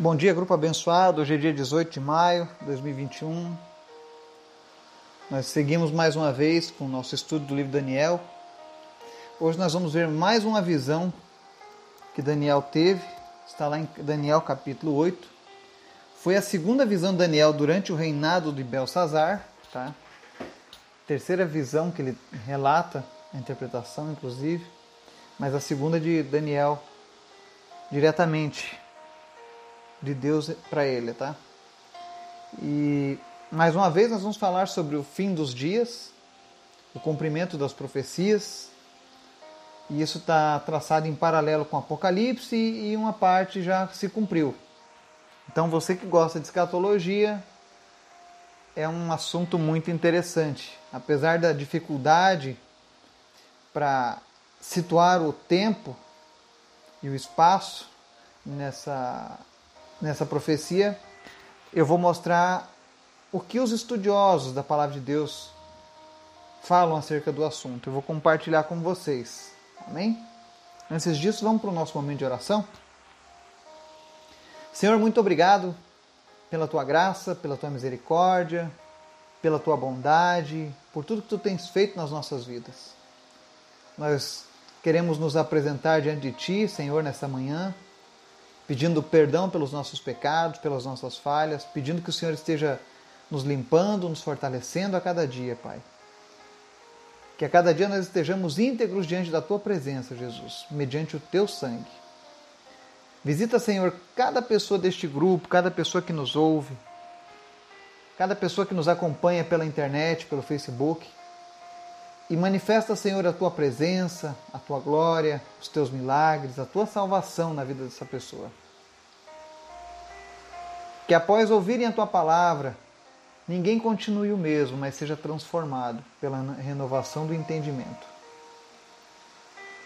Bom dia, grupo abençoado. Hoje é dia 18 de maio de 2021. Nós seguimos mais uma vez com o nosso estudo do livro Daniel. Hoje nós vamos ver mais uma visão que Daniel teve. Está lá em Daniel capítulo 8. Foi a segunda visão de Daniel durante o reinado de Belsazar, tá? Terceira visão que ele relata, a interpretação inclusive, mas a segunda de Daniel diretamente de Deus para ele, tá? E mais uma vez nós vamos falar sobre o fim dos dias, o cumprimento das profecias, e isso está traçado em paralelo com o Apocalipse e uma parte já se cumpriu. Então você que gosta de escatologia é um assunto muito interessante, apesar da dificuldade para situar o tempo e o espaço nessa nessa profecia, eu vou mostrar o que os estudiosos da palavra de Deus falam acerca do assunto. Eu vou compartilhar com vocês. Amém? Antes disso, vamos para o nosso momento de oração. Senhor, muito obrigado pela tua graça, pela tua misericórdia, pela tua bondade, por tudo que tu tens feito nas nossas vidas. Nós queremos nos apresentar diante de ti, Senhor, nessa manhã pedindo perdão pelos nossos pecados, pelas nossas falhas, pedindo que o Senhor esteja nos limpando, nos fortalecendo a cada dia, Pai. Que a cada dia nós estejamos íntegros diante da Tua presença, Jesus, mediante o Teu sangue. Visita, Senhor, cada pessoa deste grupo, cada pessoa que nos ouve, cada pessoa que nos acompanha pela internet, pelo Facebook. E manifesta, Senhor, a tua presença, a tua glória, os teus milagres, a tua salvação na vida dessa pessoa. Que após ouvirem a tua palavra, ninguém continue o mesmo, mas seja transformado pela renovação do entendimento.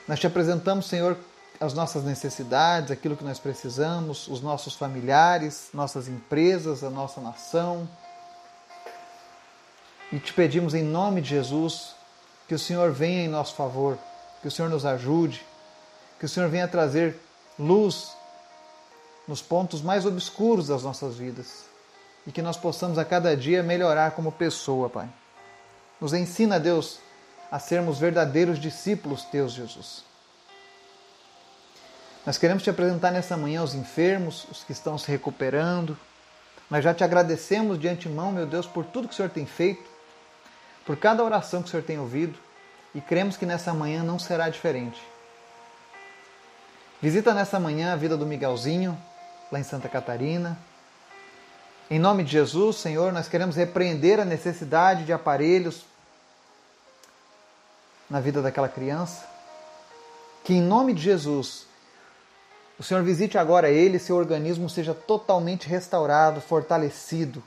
Nós te apresentamos, Senhor, as nossas necessidades, aquilo que nós precisamos, os nossos familiares, nossas empresas, a nossa nação. E te pedimos em nome de Jesus que o Senhor venha em nosso favor, que o Senhor nos ajude, que o Senhor venha trazer luz nos pontos mais obscuros das nossas vidas e que nós possamos a cada dia melhorar como pessoa, Pai. Nos ensina, Deus, a sermos verdadeiros discípulos teus, Jesus. Nós queremos te apresentar nessa manhã os enfermos, os que estão se recuperando. Nós já te agradecemos de antemão, meu Deus, por tudo que o Senhor tem feito, por cada oração que o Senhor tem ouvido e cremos que nessa manhã não será diferente. Visita nessa manhã a vida do Miguelzinho, lá em Santa Catarina. Em nome de Jesus, Senhor, nós queremos repreender a necessidade de aparelhos na vida daquela criança. Que em nome de Jesus, o Senhor visite agora ele seu organismo seja totalmente restaurado, fortalecido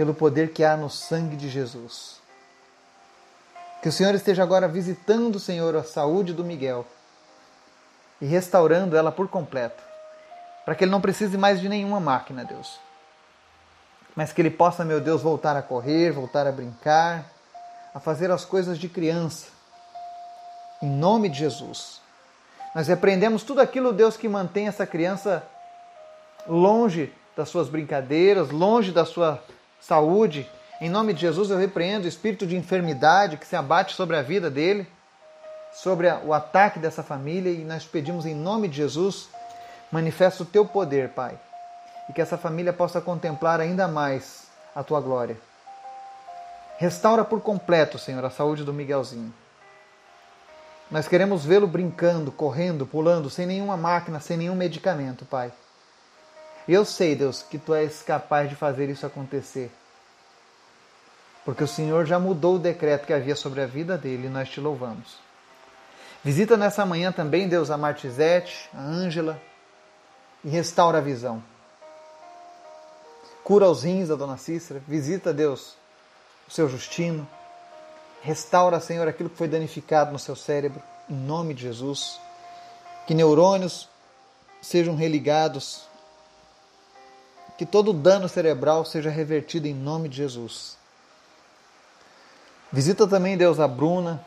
pelo poder que há no sangue de Jesus. Que o Senhor esteja agora visitando, Senhor, a saúde do Miguel e restaurando ela por completo para que ele não precise mais de nenhuma máquina, Deus. Mas que ele possa, meu Deus, voltar a correr, voltar a brincar, a fazer as coisas de criança. Em nome de Jesus. Nós repreendemos tudo aquilo, Deus, que mantém essa criança longe das suas brincadeiras, longe da sua saúde. Em nome de Jesus, eu repreendo o espírito de enfermidade que se abate sobre a vida dele, sobre o ataque dessa família, e nós pedimos em nome de Jesus Manifesta o teu poder, Pai, e que essa família possa contemplar ainda mais a tua glória. Restaura por completo, Senhor, a saúde do Miguelzinho. Nós queremos vê-lo brincando, correndo, pulando, sem nenhuma máquina, sem nenhum medicamento, Pai. Eu sei, Deus, que tu és capaz de fazer isso acontecer. Porque o Senhor já mudou o decreto que havia sobre a vida dele e nós te louvamos. Visita nessa manhã também, Deus, a Martizete, a Ângela, e restaura a visão. Cura os rins da dona Cícera, visita Deus, o seu Justino, restaura, Senhor, aquilo que foi danificado no seu cérebro, em nome de Jesus. Que neurônios sejam religados, que todo dano cerebral seja revertido em nome de Jesus. Visita também, Deus, a Bruna.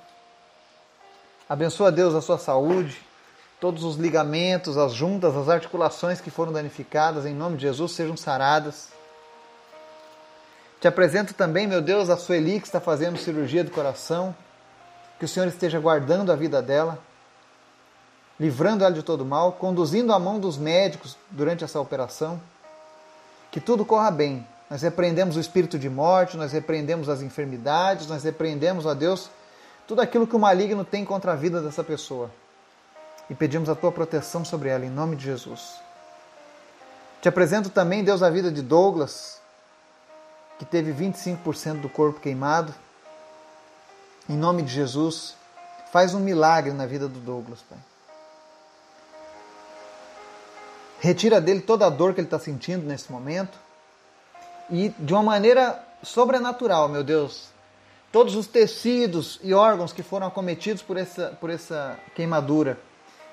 Abençoa, Deus, a sua saúde todos os ligamentos, as juntas, as articulações que foram danificadas, em nome de Jesus, sejam saradas. Te apresento também, meu Deus, a Sueli que está fazendo cirurgia do coração, que o Senhor esteja guardando a vida dela, livrando ela de todo mal, conduzindo a mão dos médicos durante essa operação, que tudo corra bem. Nós repreendemos o espírito de morte, nós repreendemos as enfermidades, nós repreendemos, ó Deus, tudo aquilo que o maligno tem contra a vida dessa pessoa. E pedimos a tua proteção sobre ela, em nome de Jesus. Te apresento também, Deus, a vida de Douglas, que teve 25% do corpo queimado. Em nome de Jesus, faz um milagre na vida do Douglas, Pai. Retira dele toda a dor que ele está sentindo nesse momento. E de uma maneira sobrenatural, meu Deus, todos os tecidos e órgãos que foram acometidos por essa, por essa queimadura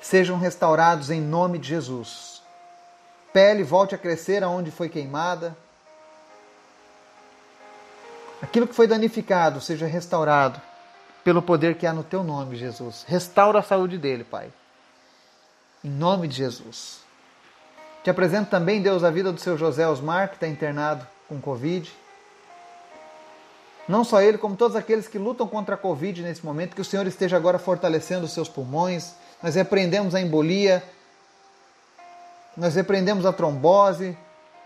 sejam restaurados em nome de Jesus. Pele volte a crescer aonde foi queimada. Aquilo que foi danificado seja restaurado pelo poder que há no teu nome, Jesus. Restaura a saúde dele, Pai. Em nome de Jesus. Te apresento também, Deus, a vida do seu José Osmar, que está internado com Covid. Não só ele, como todos aqueles que lutam contra a Covid nesse momento, que o Senhor esteja agora fortalecendo os seus pulmões. Nós repreendemos a embolia, nós repreendemos a trombose,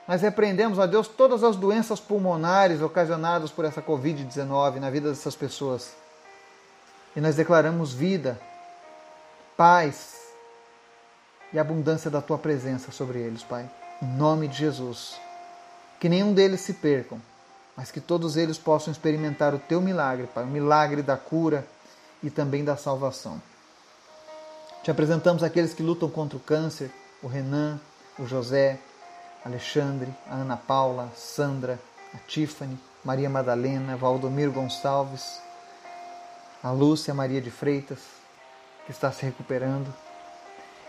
nós repreendemos, a Deus, todas as doenças pulmonares ocasionadas por essa Covid-19 na vida dessas pessoas. E nós declaramos vida, paz e abundância da tua presença sobre eles, Pai. Em nome de Jesus. Que nenhum deles se percam, mas que todos eles possam experimentar o teu milagre, Pai, o milagre da cura e também da salvação. Te apresentamos aqueles que lutam contra o câncer, o Renan, o José, Alexandre, a Ana Paula, Sandra, a Tiffany, Maria Madalena, Valdomiro Gonçalves, a Lúcia Maria de Freitas, que está se recuperando.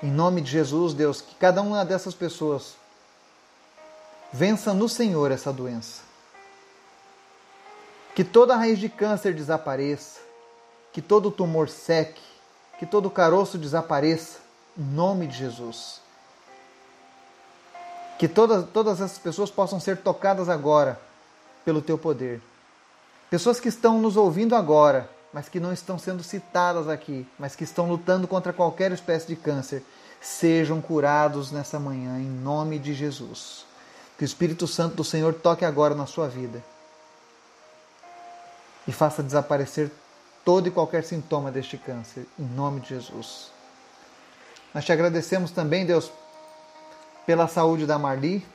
Em nome de Jesus, Deus, que cada uma dessas pessoas vença no Senhor essa doença. Que toda raiz de câncer desapareça, que todo tumor seque, que todo caroço desapareça, em nome de Jesus que todas, todas essas pessoas possam ser tocadas agora pelo teu poder. Pessoas que estão nos ouvindo agora, mas que não estão sendo citadas aqui, mas que estão lutando contra qualquer espécie de câncer, sejam curados nessa manhã, em nome de Jesus. Que o Espírito Santo do Senhor toque agora na sua vida e faça desaparecer todo e qualquer sintoma deste câncer, em nome de Jesus. Nós te agradecemos também, Deus, pela saúde da Marli,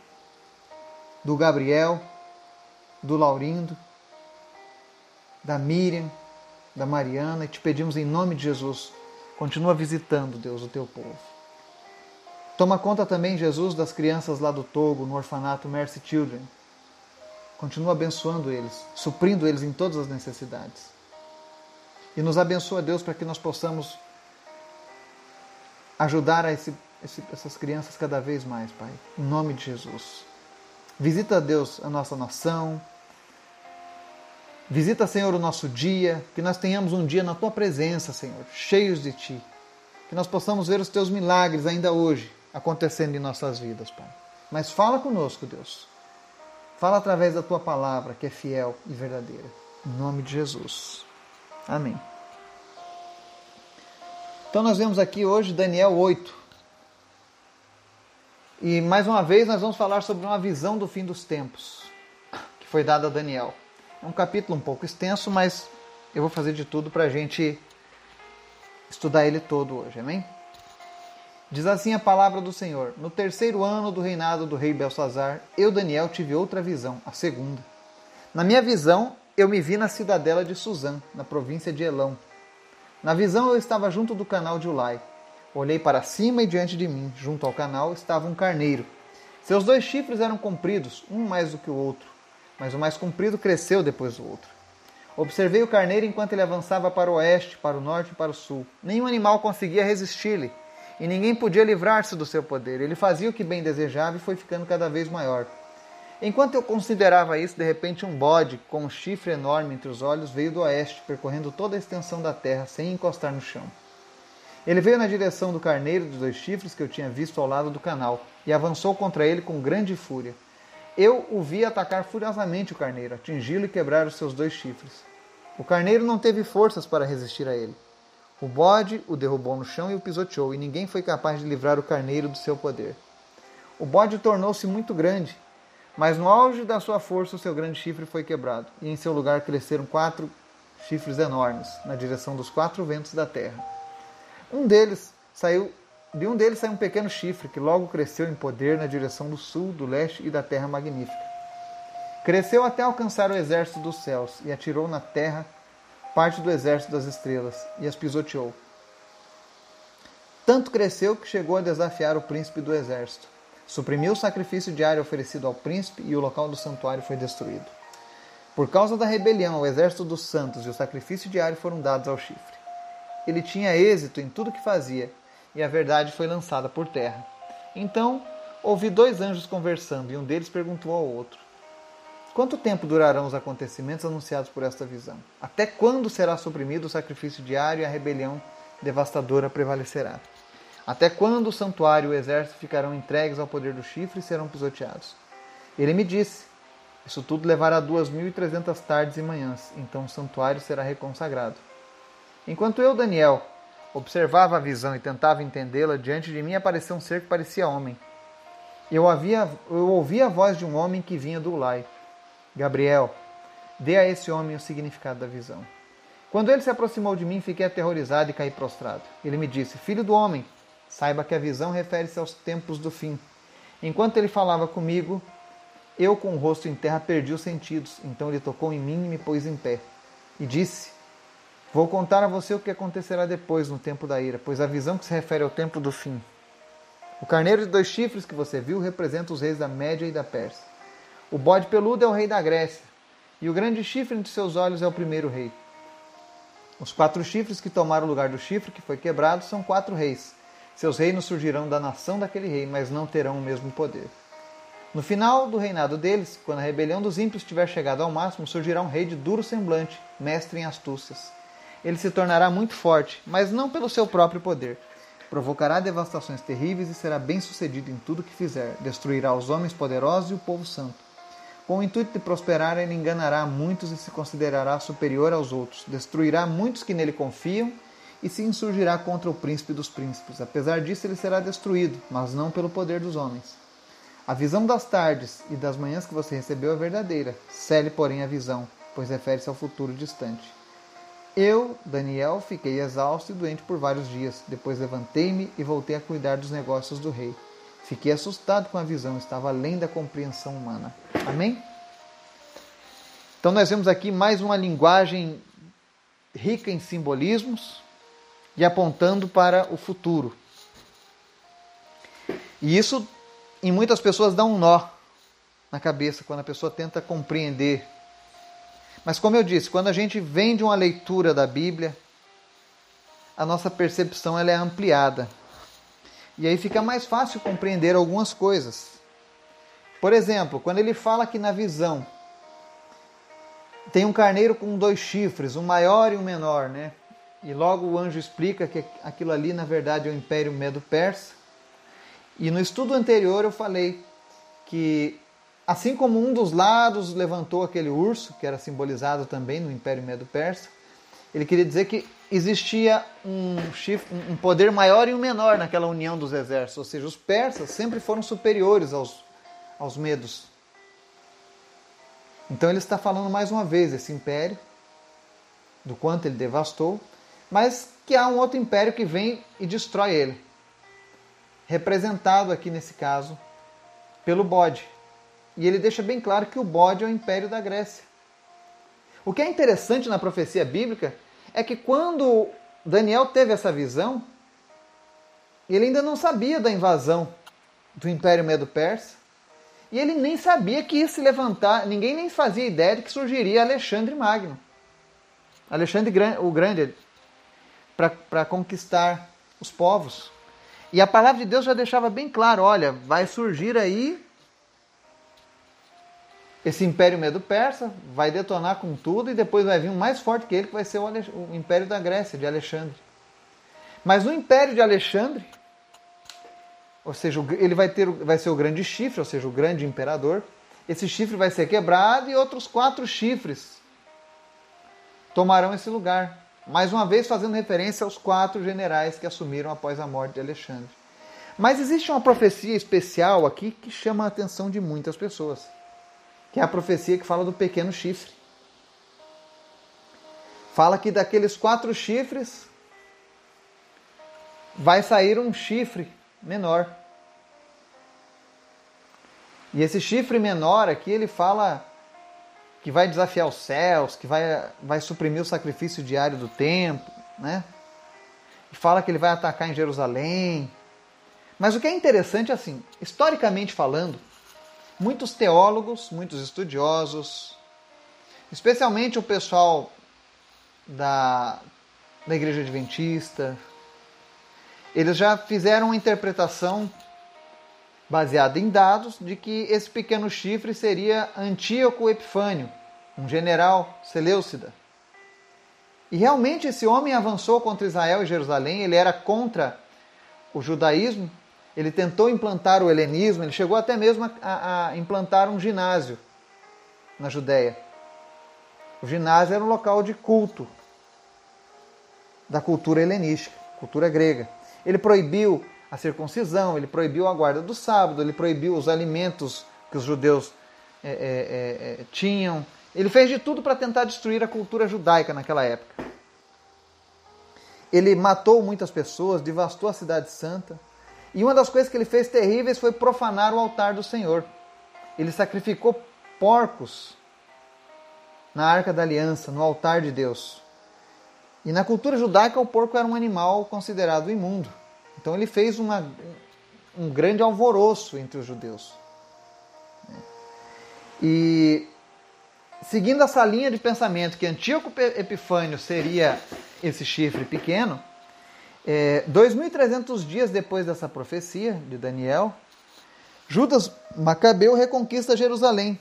do Gabriel, do Laurindo, da Miriam, da Mariana, e te pedimos em nome de Jesus, continua visitando, Deus, o teu povo. Toma conta também, Jesus, das crianças lá do Togo, no orfanato Mercy Children. Continua abençoando eles, suprindo eles em todas as necessidades. E nos abençoa, Deus, para que nós possamos ajudar a esse essas crianças cada vez mais, Pai. Em nome de Jesus. Visita, Deus, a nossa nação. Visita, Senhor, o nosso dia. Que nós tenhamos um dia na Tua presença, Senhor, cheios de Ti. Que nós possamos ver os Teus milagres ainda hoje acontecendo em nossas vidas, Pai. Mas fala conosco, Deus. Fala através da Tua palavra, que é fiel e verdadeira. Em nome de Jesus. Amém. Então nós vemos aqui hoje Daniel 8, e mais uma vez nós vamos falar sobre uma visão do fim dos tempos, que foi dada a Daniel. É um capítulo um pouco extenso, mas eu vou fazer de tudo para a gente estudar ele todo hoje, amém? Diz assim a palavra do Senhor: No terceiro ano do reinado do rei Belsazar, eu, Daniel, tive outra visão, a segunda. Na minha visão, eu me vi na cidadela de Suzã, na província de Elão. Na visão, eu estava junto do canal de Ulai Olhei para cima e diante de mim, junto ao canal, estava um carneiro. Seus dois chifres eram compridos, um mais do que o outro, mas o mais comprido cresceu depois do outro. Observei o carneiro enquanto ele avançava para o oeste, para o norte e para o sul. Nenhum animal conseguia resistir-lhe, e ninguém podia livrar-se do seu poder. Ele fazia o que bem desejava e foi ficando cada vez maior. Enquanto eu considerava isso, de repente um bode com um chifre enorme entre os olhos veio do oeste, percorrendo toda a extensão da terra sem encostar no chão. Ele veio na direção do carneiro dos dois chifres que eu tinha visto ao lado do canal e avançou contra ele com grande fúria. Eu o vi atacar furiosamente o carneiro, atingi-lo e quebrar os seus dois chifres. O carneiro não teve forças para resistir a ele. O bode o derrubou no chão e o pisoteou, e ninguém foi capaz de livrar o carneiro do seu poder. O bode tornou-se muito grande, mas no auge da sua força o seu grande chifre foi quebrado, e em seu lugar cresceram quatro chifres enormes, na direção dos quatro ventos da terra. Um deles saiu, de um deles saiu um pequeno chifre que logo cresceu em poder na direção do sul, do leste e da terra magnífica. Cresceu até alcançar o exército dos céus e atirou na terra parte do exército das estrelas e as pisoteou. Tanto cresceu que chegou a desafiar o príncipe do exército. Suprimiu o sacrifício diário oferecido ao príncipe e o local do santuário foi destruído. Por causa da rebelião, o exército dos santos e o sacrifício diário foram dados ao chifre. Ele tinha êxito em tudo que fazia e a verdade foi lançada por terra. Então, ouvi dois anjos conversando e um deles perguntou ao outro: Quanto tempo durarão os acontecimentos anunciados por esta visão? Até quando será suprimido o sacrifício diário e a rebelião devastadora prevalecerá? Até quando o santuário e o exército ficarão entregues ao poder do chifre e serão pisoteados? Ele me disse: Isso tudo levará duas mil e trezentas tardes e manhãs, então o santuário será reconsagrado. Enquanto eu, Daniel, observava a visão e tentava entendê-la, diante de mim apareceu um ser que parecia homem. Eu, havia, eu ouvi a voz de um homem que vinha do Ulai. Gabriel, dê a esse homem o significado da visão. Quando ele se aproximou de mim, fiquei aterrorizado e caí prostrado. Ele me disse: Filho do homem, saiba que a visão refere-se aos tempos do fim. Enquanto ele falava comigo, eu, com o rosto em terra, perdi os sentidos. Então ele tocou em mim e me pôs em pé. E disse: Vou contar a você o que acontecerá depois, no tempo da ira, pois a visão que se refere ao tempo do fim. O carneiro de dois chifres que você viu representa os reis da Média e da Pérsia. O bode peludo é o rei da Grécia, e o grande chifre entre seus olhos é o primeiro rei. Os quatro chifres que tomaram o lugar do chifre que foi quebrado são quatro reis. Seus reinos surgirão da nação daquele rei, mas não terão o mesmo poder. No final do reinado deles, quando a rebelião dos ímpios tiver chegado ao máximo, surgirá um rei de duro semblante, mestre em astúcias. Ele se tornará muito forte, mas não pelo seu próprio poder. Provocará devastações terríveis e será bem sucedido em tudo que fizer. Destruirá os homens poderosos e o povo santo com o intuito de prosperar, ele enganará muitos e se considerará superior aos outros. Destruirá muitos que nele confiam e se insurgirá contra o príncipe dos príncipes. Apesar disso, ele será destruído, mas não pelo poder dos homens. A visão das tardes e das manhãs que você recebeu é verdadeira. Cele, porém, a visão, pois refere-se ao futuro distante. Eu, Daniel, fiquei exausto e doente por vários dias. Depois levantei-me e voltei a cuidar dos negócios do rei. Fiquei assustado com a visão, estava além da compreensão humana. Amém? Então nós vemos aqui mais uma linguagem rica em simbolismos e apontando para o futuro. E isso em muitas pessoas dá um nó na cabeça quando a pessoa tenta compreender. Mas como eu disse, quando a gente vem de uma leitura da Bíblia, a nossa percepção ela é ampliada. E aí fica mais fácil compreender algumas coisas. Por exemplo, quando ele fala que na visão tem um carneiro com dois chifres, um maior e um menor, né? E logo o anjo explica que aquilo ali na verdade é o Império Medo-Persa. E no estudo anterior eu falei que assim como um dos lados levantou aquele urso, que era simbolizado também no Império Medo-Persa, ele queria dizer que existia um, um poder maior e um menor naquela união dos exércitos, ou seja, os persas sempre foram superiores aos, aos medos. Então ele está falando mais uma vez esse império, do quanto ele devastou, mas que há um outro império que vem e destrói ele. Representado aqui nesse caso pelo bode. E ele deixa bem claro que o bode é o império da Grécia. O que é interessante na profecia bíblica é que quando Daniel teve essa visão, ele ainda não sabia da invasão do Império Medo-Persa. E ele nem sabia que ia se levantar, ninguém nem fazia ideia de que surgiria Alexandre Magno. Alexandre o Grande, para conquistar os povos. E a palavra de Deus já deixava bem claro: olha, vai surgir aí esse Império Medo-Persa vai detonar com tudo e depois vai vir um mais forte que ele, que vai ser o, o Império da Grécia, de Alexandre. Mas no Império de Alexandre, ou seja, ele vai, ter, vai ser o grande chifre, ou seja, o grande imperador. Esse chifre vai ser quebrado e outros quatro chifres tomarão esse lugar. Mais uma vez fazendo referência aos quatro generais que assumiram após a morte de Alexandre. Mas existe uma profecia especial aqui que chama a atenção de muitas pessoas, que é a profecia que fala do pequeno chifre. Fala que daqueles quatro chifres vai sair um chifre menor. E esse chifre menor aqui, ele fala que vai desafiar os céus, que vai, vai suprimir o sacrifício diário do templo, né? E fala que ele vai atacar em Jerusalém. Mas o que é interessante, assim, historicamente falando, muitos teólogos, muitos estudiosos, especialmente o pessoal da, da Igreja Adventista, eles já fizeram uma interpretação baseada em dados de que esse pequeno chifre seria Antíoco Epifânio, um general Seleucida. E realmente esse homem avançou contra Israel e Jerusalém, ele era contra o judaísmo, ele tentou implantar o helenismo, ele chegou até mesmo a, a implantar um ginásio na Judéia. O ginásio era um local de culto da cultura helenística, cultura grega. Ele proibiu a circuncisão, ele proibiu a guarda do sábado, ele proibiu os alimentos que os judeus é, é, é, é tinham. Ele fez de tudo para tentar destruir a cultura judaica naquela época. Ele matou muitas pessoas, devastou a cidade santa. E uma das coisas que ele fez terríveis foi profanar o altar do Senhor. Ele sacrificou porcos na arca da aliança, no altar de Deus. E na cultura judaica, o porco era um animal considerado imundo. Então ele fez uma, um grande alvoroço entre os judeus. E seguindo essa linha de pensamento que Antíoco Epifânio seria esse chifre pequeno, é, 2.300 dias depois dessa profecia de Daniel, Judas Macabeu reconquista Jerusalém,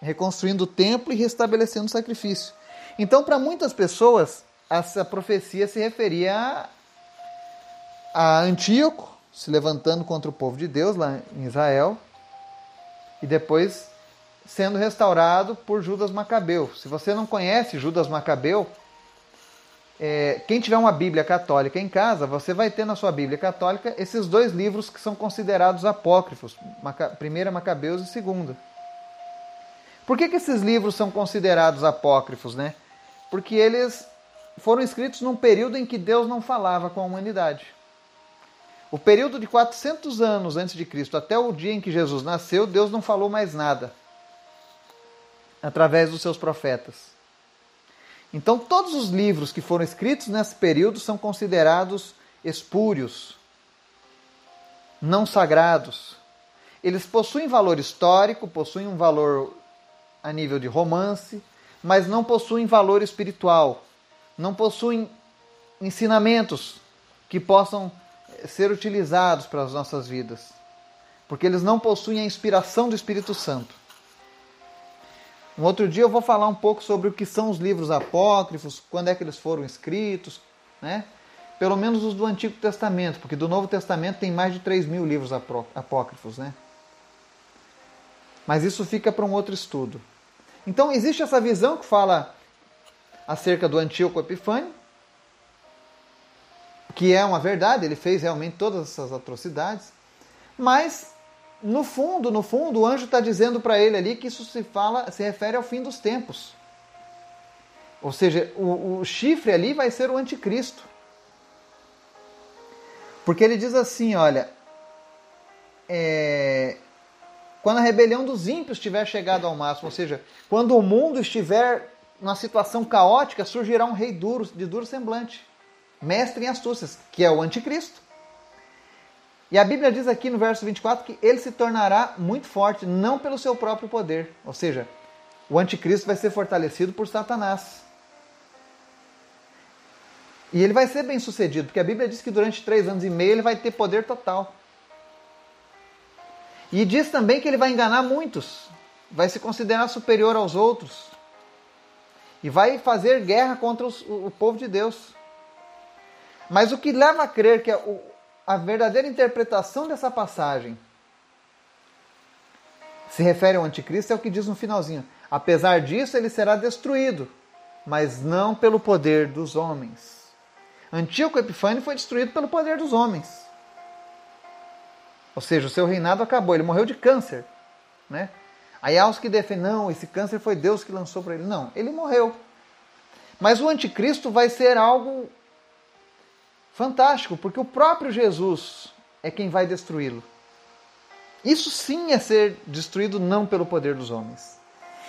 reconstruindo o templo e restabelecendo o sacrifício. Então, para muitas pessoas, essa profecia se referia a Antíoco se levantando contra o povo de Deus lá em Israel e depois sendo restaurado por Judas Macabeu. Se você não conhece Judas Macabeu, é, quem tiver uma Bíblia católica em casa, você vai ter na sua Bíblia católica esses dois livros que são considerados apócrifos, primeira Macabeus e segunda. Por que, que esses livros são considerados apócrifos, né? Porque eles foram escritos num período em que Deus não falava com a humanidade. O período de 400 anos antes de Cristo até o dia em que Jesus nasceu, Deus não falou mais nada através dos seus profetas. Então, todos os livros que foram escritos nesse período são considerados espúrios, não sagrados. Eles possuem valor histórico, possuem um valor a nível de romance, mas não possuem valor espiritual, não possuem ensinamentos que possam ser utilizados para as nossas vidas, porque eles não possuem a inspiração do Espírito Santo. Um outro dia eu vou falar um pouco sobre o que são os livros apócrifos, quando é que eles foram escritos, né? Pelo menos os do Antigo Testamento, porque do Novo Testamento tem mais de 3 mil livros apócrifos, né? Mas isso fica para um outro estudo. Então existe essa visão que fala acerca do Antíoco Epifânio, que é uma verdade, ele fez realmente todas essas atrocidades, mas no fundo, no fundo, o anjo está dizendo para ele ali que isso se fala, se refere ao fim dos tempos. Ou seja, o, o chifre ali vai ser o anticristo. Porque ele diz assim, olha, é, quando a rebelião dos ímpios tiver chegado ao máximo, ou seja, quando o mundo estiver numa situação caótica, surgirá um rei duro, de duro semblante mestre em astúcias, que é o anticristo. E a Bíblia diz aqui no verso 24 que ele se tornará muito forte, não pelo seu próprio poder. Ou seja, o anticristo vai ser fortalecido por Satanás. E ele vai ser bem sucedido, porque a Bíblia diz que durante três anos e meio ele vai ter poder total. E diz também que ele vai enganar muitos, vai se considerar superior aos outros, e vai fazer guerra contra os, o povo de Deus. Mas o que leva a crer que a, a verdadeira interpretação dessa passagem se refere ao anticristo é o que diz no finalzinho. Apesar disso, ele será destruído, mas não pelo poder dos homens. Antíoco Epifânio foi destruído pelo poder dos homens. Ou seja, o seu reinado acabou, ele morreu de câncer. Né? Aí há os que defendem, não, esse câncer foi Deus que lançou para ele. Não, ele morreu. Mas o anticristo vai ser algo fantástico, porque o próprio Jesus é quem vai destruí-lo. Isso sim é ser destruído não pelo poder dos homens.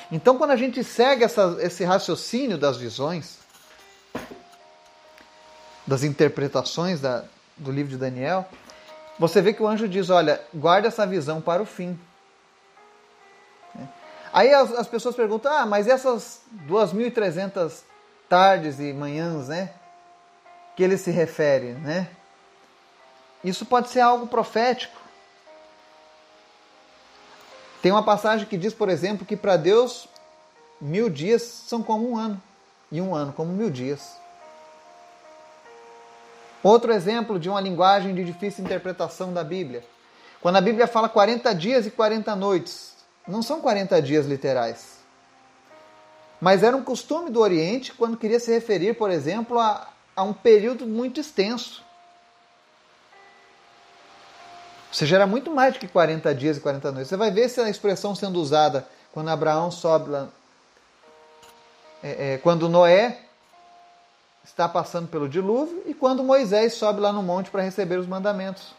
Então, quando a gente segue essa, esse raciocínio das visões, das interpretações da, do livro de Daniel, você vê que o anjo diz: Olha, guarda essa visão para o fim. Aí as, as pessoas perguntam: Ah, mas essas 2.300 tardes e manhãs, né? Que ele se refere, né? Isso pode ser algo profético. Tem uma passagem que diz, por exemplo, que para Deus mil dias são como um ano, e um ano como mil dias. Outro exemplo de uma linguagem de difícil interpretação da Bíblia. Quando a Bíblia fala 40 dias e 40 noites, não são 40 dias literais. Mas era um costume do Oriente quando queria se referir, por exemplo, a, a um período muito extenso. Ou seja, muito mais do que 40 dias e 40 noites. Você vai ver essa expressão sendo usada quando Abraão sobe lá. É, é, quando Noé está passando pelo dilúvio e quando Moisés sobe lá no monte para receber os mandamentos.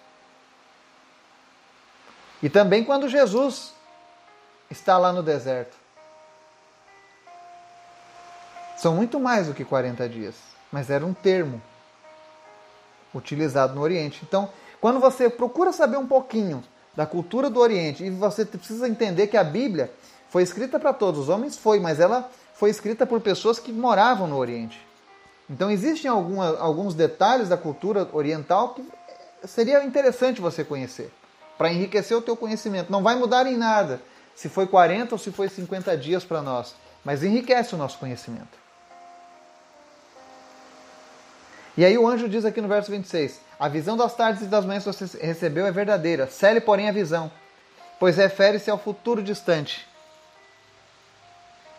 E também quando Jesus está lá no deserto. São muito mais do que 40 dias, mas era um termo utilizado no Oriente. Então, quando você procura saber um pouquinho da cultura do Oriente e você precisa entender que a Bíblia foi escrita para todos os homens, foi, mas ela foi escrita por pessoas que moravam no Oriente. Então existem alguma, alguns detalhes da cultura oriental que seria interessante você conhecer, para enriquecer o teu conhecimento. Não vai mudar em nada se foi 40 ou se foi 50 dias para nós, mas enriquece o nosso conhecimento. E aí o anjo diz aqui no verso 26: A visão das tardes e das manhãs que você recebeu é verdadeira, cele, porém, a visão, pois refere-se ao futuro distante.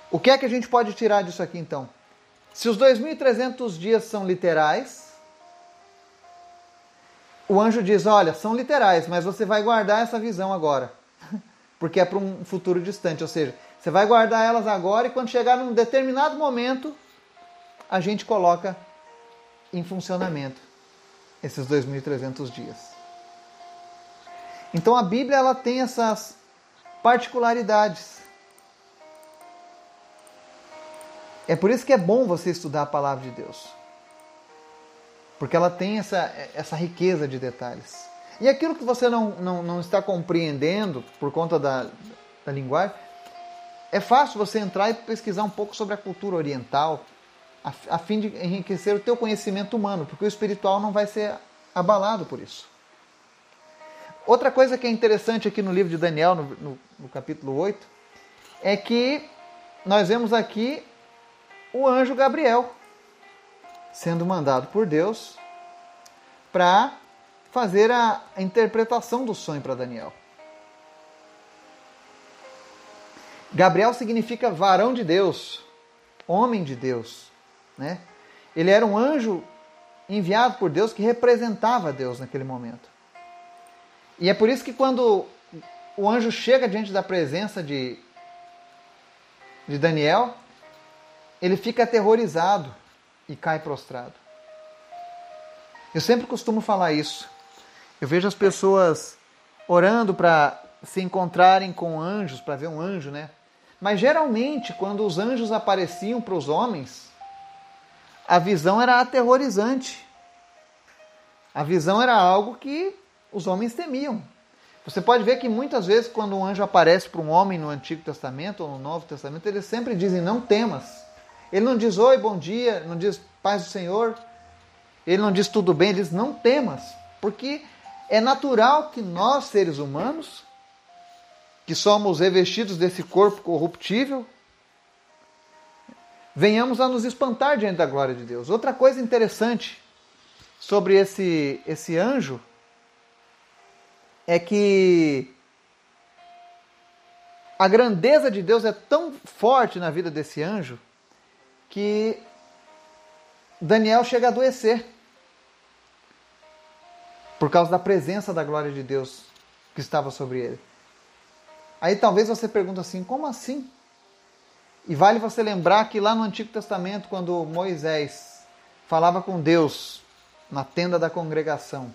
O que é que a gente pode tirar disso aqui então? Se os 2.300 dias são literais, o anjo diz: Olha, são literais, mas você vai guardar essa visão agora, porque é para um futuro distante. Ou seja, você vai guardar elas agora e quando chegar num determinado momento, a gente coloca em funcionamento esses 2.300 dias. Então a Bíblia ela tem essas particularidades. É por isso que é bom você estudar a palavra de Deus. Porque ela tem essa, essa riqueza de detalhes. E aquilo que você não, não, não está compreendendo por conta da, da linguagem, é fácil você entrar e pesquisar um pouco sobre a cultura oriental, a, a fim de enriquecer o teu conhecimento humano, porque o espiritual não vai ser abalado por isso. Outra coisa que é interessante aqui no livro de Daniel, no, no, no capítulo 8, é que nós vemos aqui o anjo Gabriel sendo mandado por Deus para fazer a interpretação do sonho para Daniel. Gabriel significa varão de Deus, homem de Deus. Né? Ele era um anjo enviado por Deus que representava Deus naquele momento. E é por isso que quando o anjo chega diante da presença de, de Daniel, ele fica aterrorizado e cai prostrado. Eu sempre costumo falar isso. Eu vejo as pessoas orando para se encontrarem com anjos, para ver um anjo, né? Mas geralmente, quando os anjos apareciam para os homens, a visão era aterrorizante. A visão era algo que os homens temiam. Você pode ver que muitas vezes, quando um anjo aparece para um homem no Antigo Testamento ou no Novo Testamento, eles sempre dizem: Não temas. Ele não diz oi, bom dia, não diz paz do Senhor. Ele não diz tudo bem, ele diz não temas, porque é natural que nós, seres humanos, que somos revestidos desse corpo corruptível, venhamos a nos espantar diante da glória de Deus. Outra coisa interessante sobre esse, esse anjo é que a grandeza de Deus é tão forte na vida desse anjo que Daniel chega a adoecer por causa da presença da glória de Deus que estava sobre ele. Aí talvez você pergunte assim: como assim? E vale você lembrar que lá no Antigo Testamento, quando Moisés falava com Deus na tenda da congregação,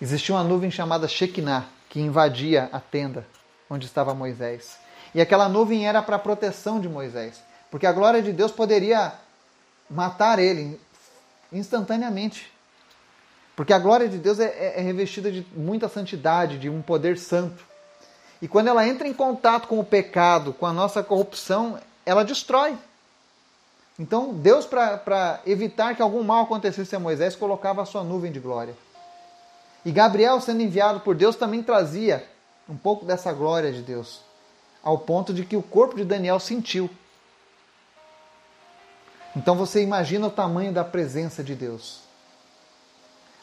existia uma nuvem chamada Shekinah que invadia a tenda onde estava Moisés. E aquela nuvem era para a proteção de Moisés, porque a glória de Deus poderia matar ele instantaneamente. Porque a glória de Deus é, é, é revestida de muita santidade, de um poder santo. E quando ela entra em contato com o pecado, com a nossa corrupção, ela destrói. Então, Deus, para evitar que algum mal acontecesse a Moisés, colocava a sua nuvem de glória. E Gabriel, sendo enviado por Deus, também trazia um pouco dessa glória de Deus, ao ponto de que o corpo de Daniel sentiu. Então você imagina o tamanho da presença de Deus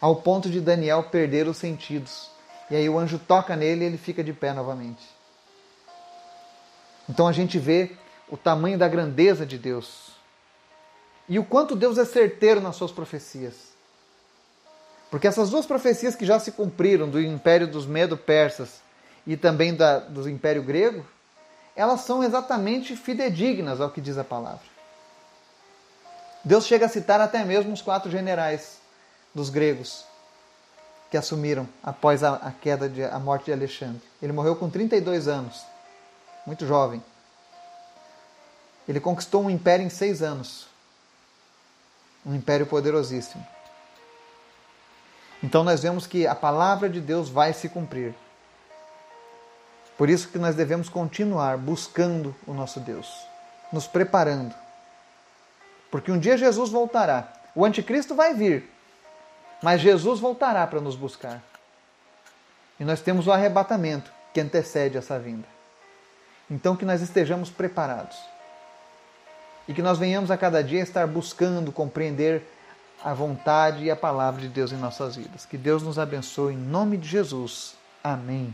ao ponto de Daniel perder os sentidos. E aí o anjo toca nele e ele fica de pé novamente. Então a gente vê o tamanho da grandeza de Deus. E o quanto Deus é certeiro nas suas profecias. Porque essas duas profecias que já se cumpriram do império dos Medo-Persas e também da, do império grego, elas são exatamente fidedignas ao que diz a palavra. Deus chega a citar até mesmo os quatro generais dos gregos que assumiram após a, a queda de a morte de Alexandre. Ele morreu com 32 anos, muito jovem. Ele conquistou um império em seis anos, um império poderosíssimo. Então nós vemos que a palavra de Deus vai se cumprir. Por isso que nós devemos continuar buscando o nosso Deus, nos preparando. Porque um dia Jesus voltará. O anticristo vai vir, mas Jesus voltará para nos buscar. E nós temos o arrebatamento que antecede essa vinda. Então que nós estejamos preparados. E que nós venhamos a cada dia estar buscando compreender a vontade e a palavra de Deus em nossas vidas. Que Deus nos abençoe em nome de Jesus. Amém.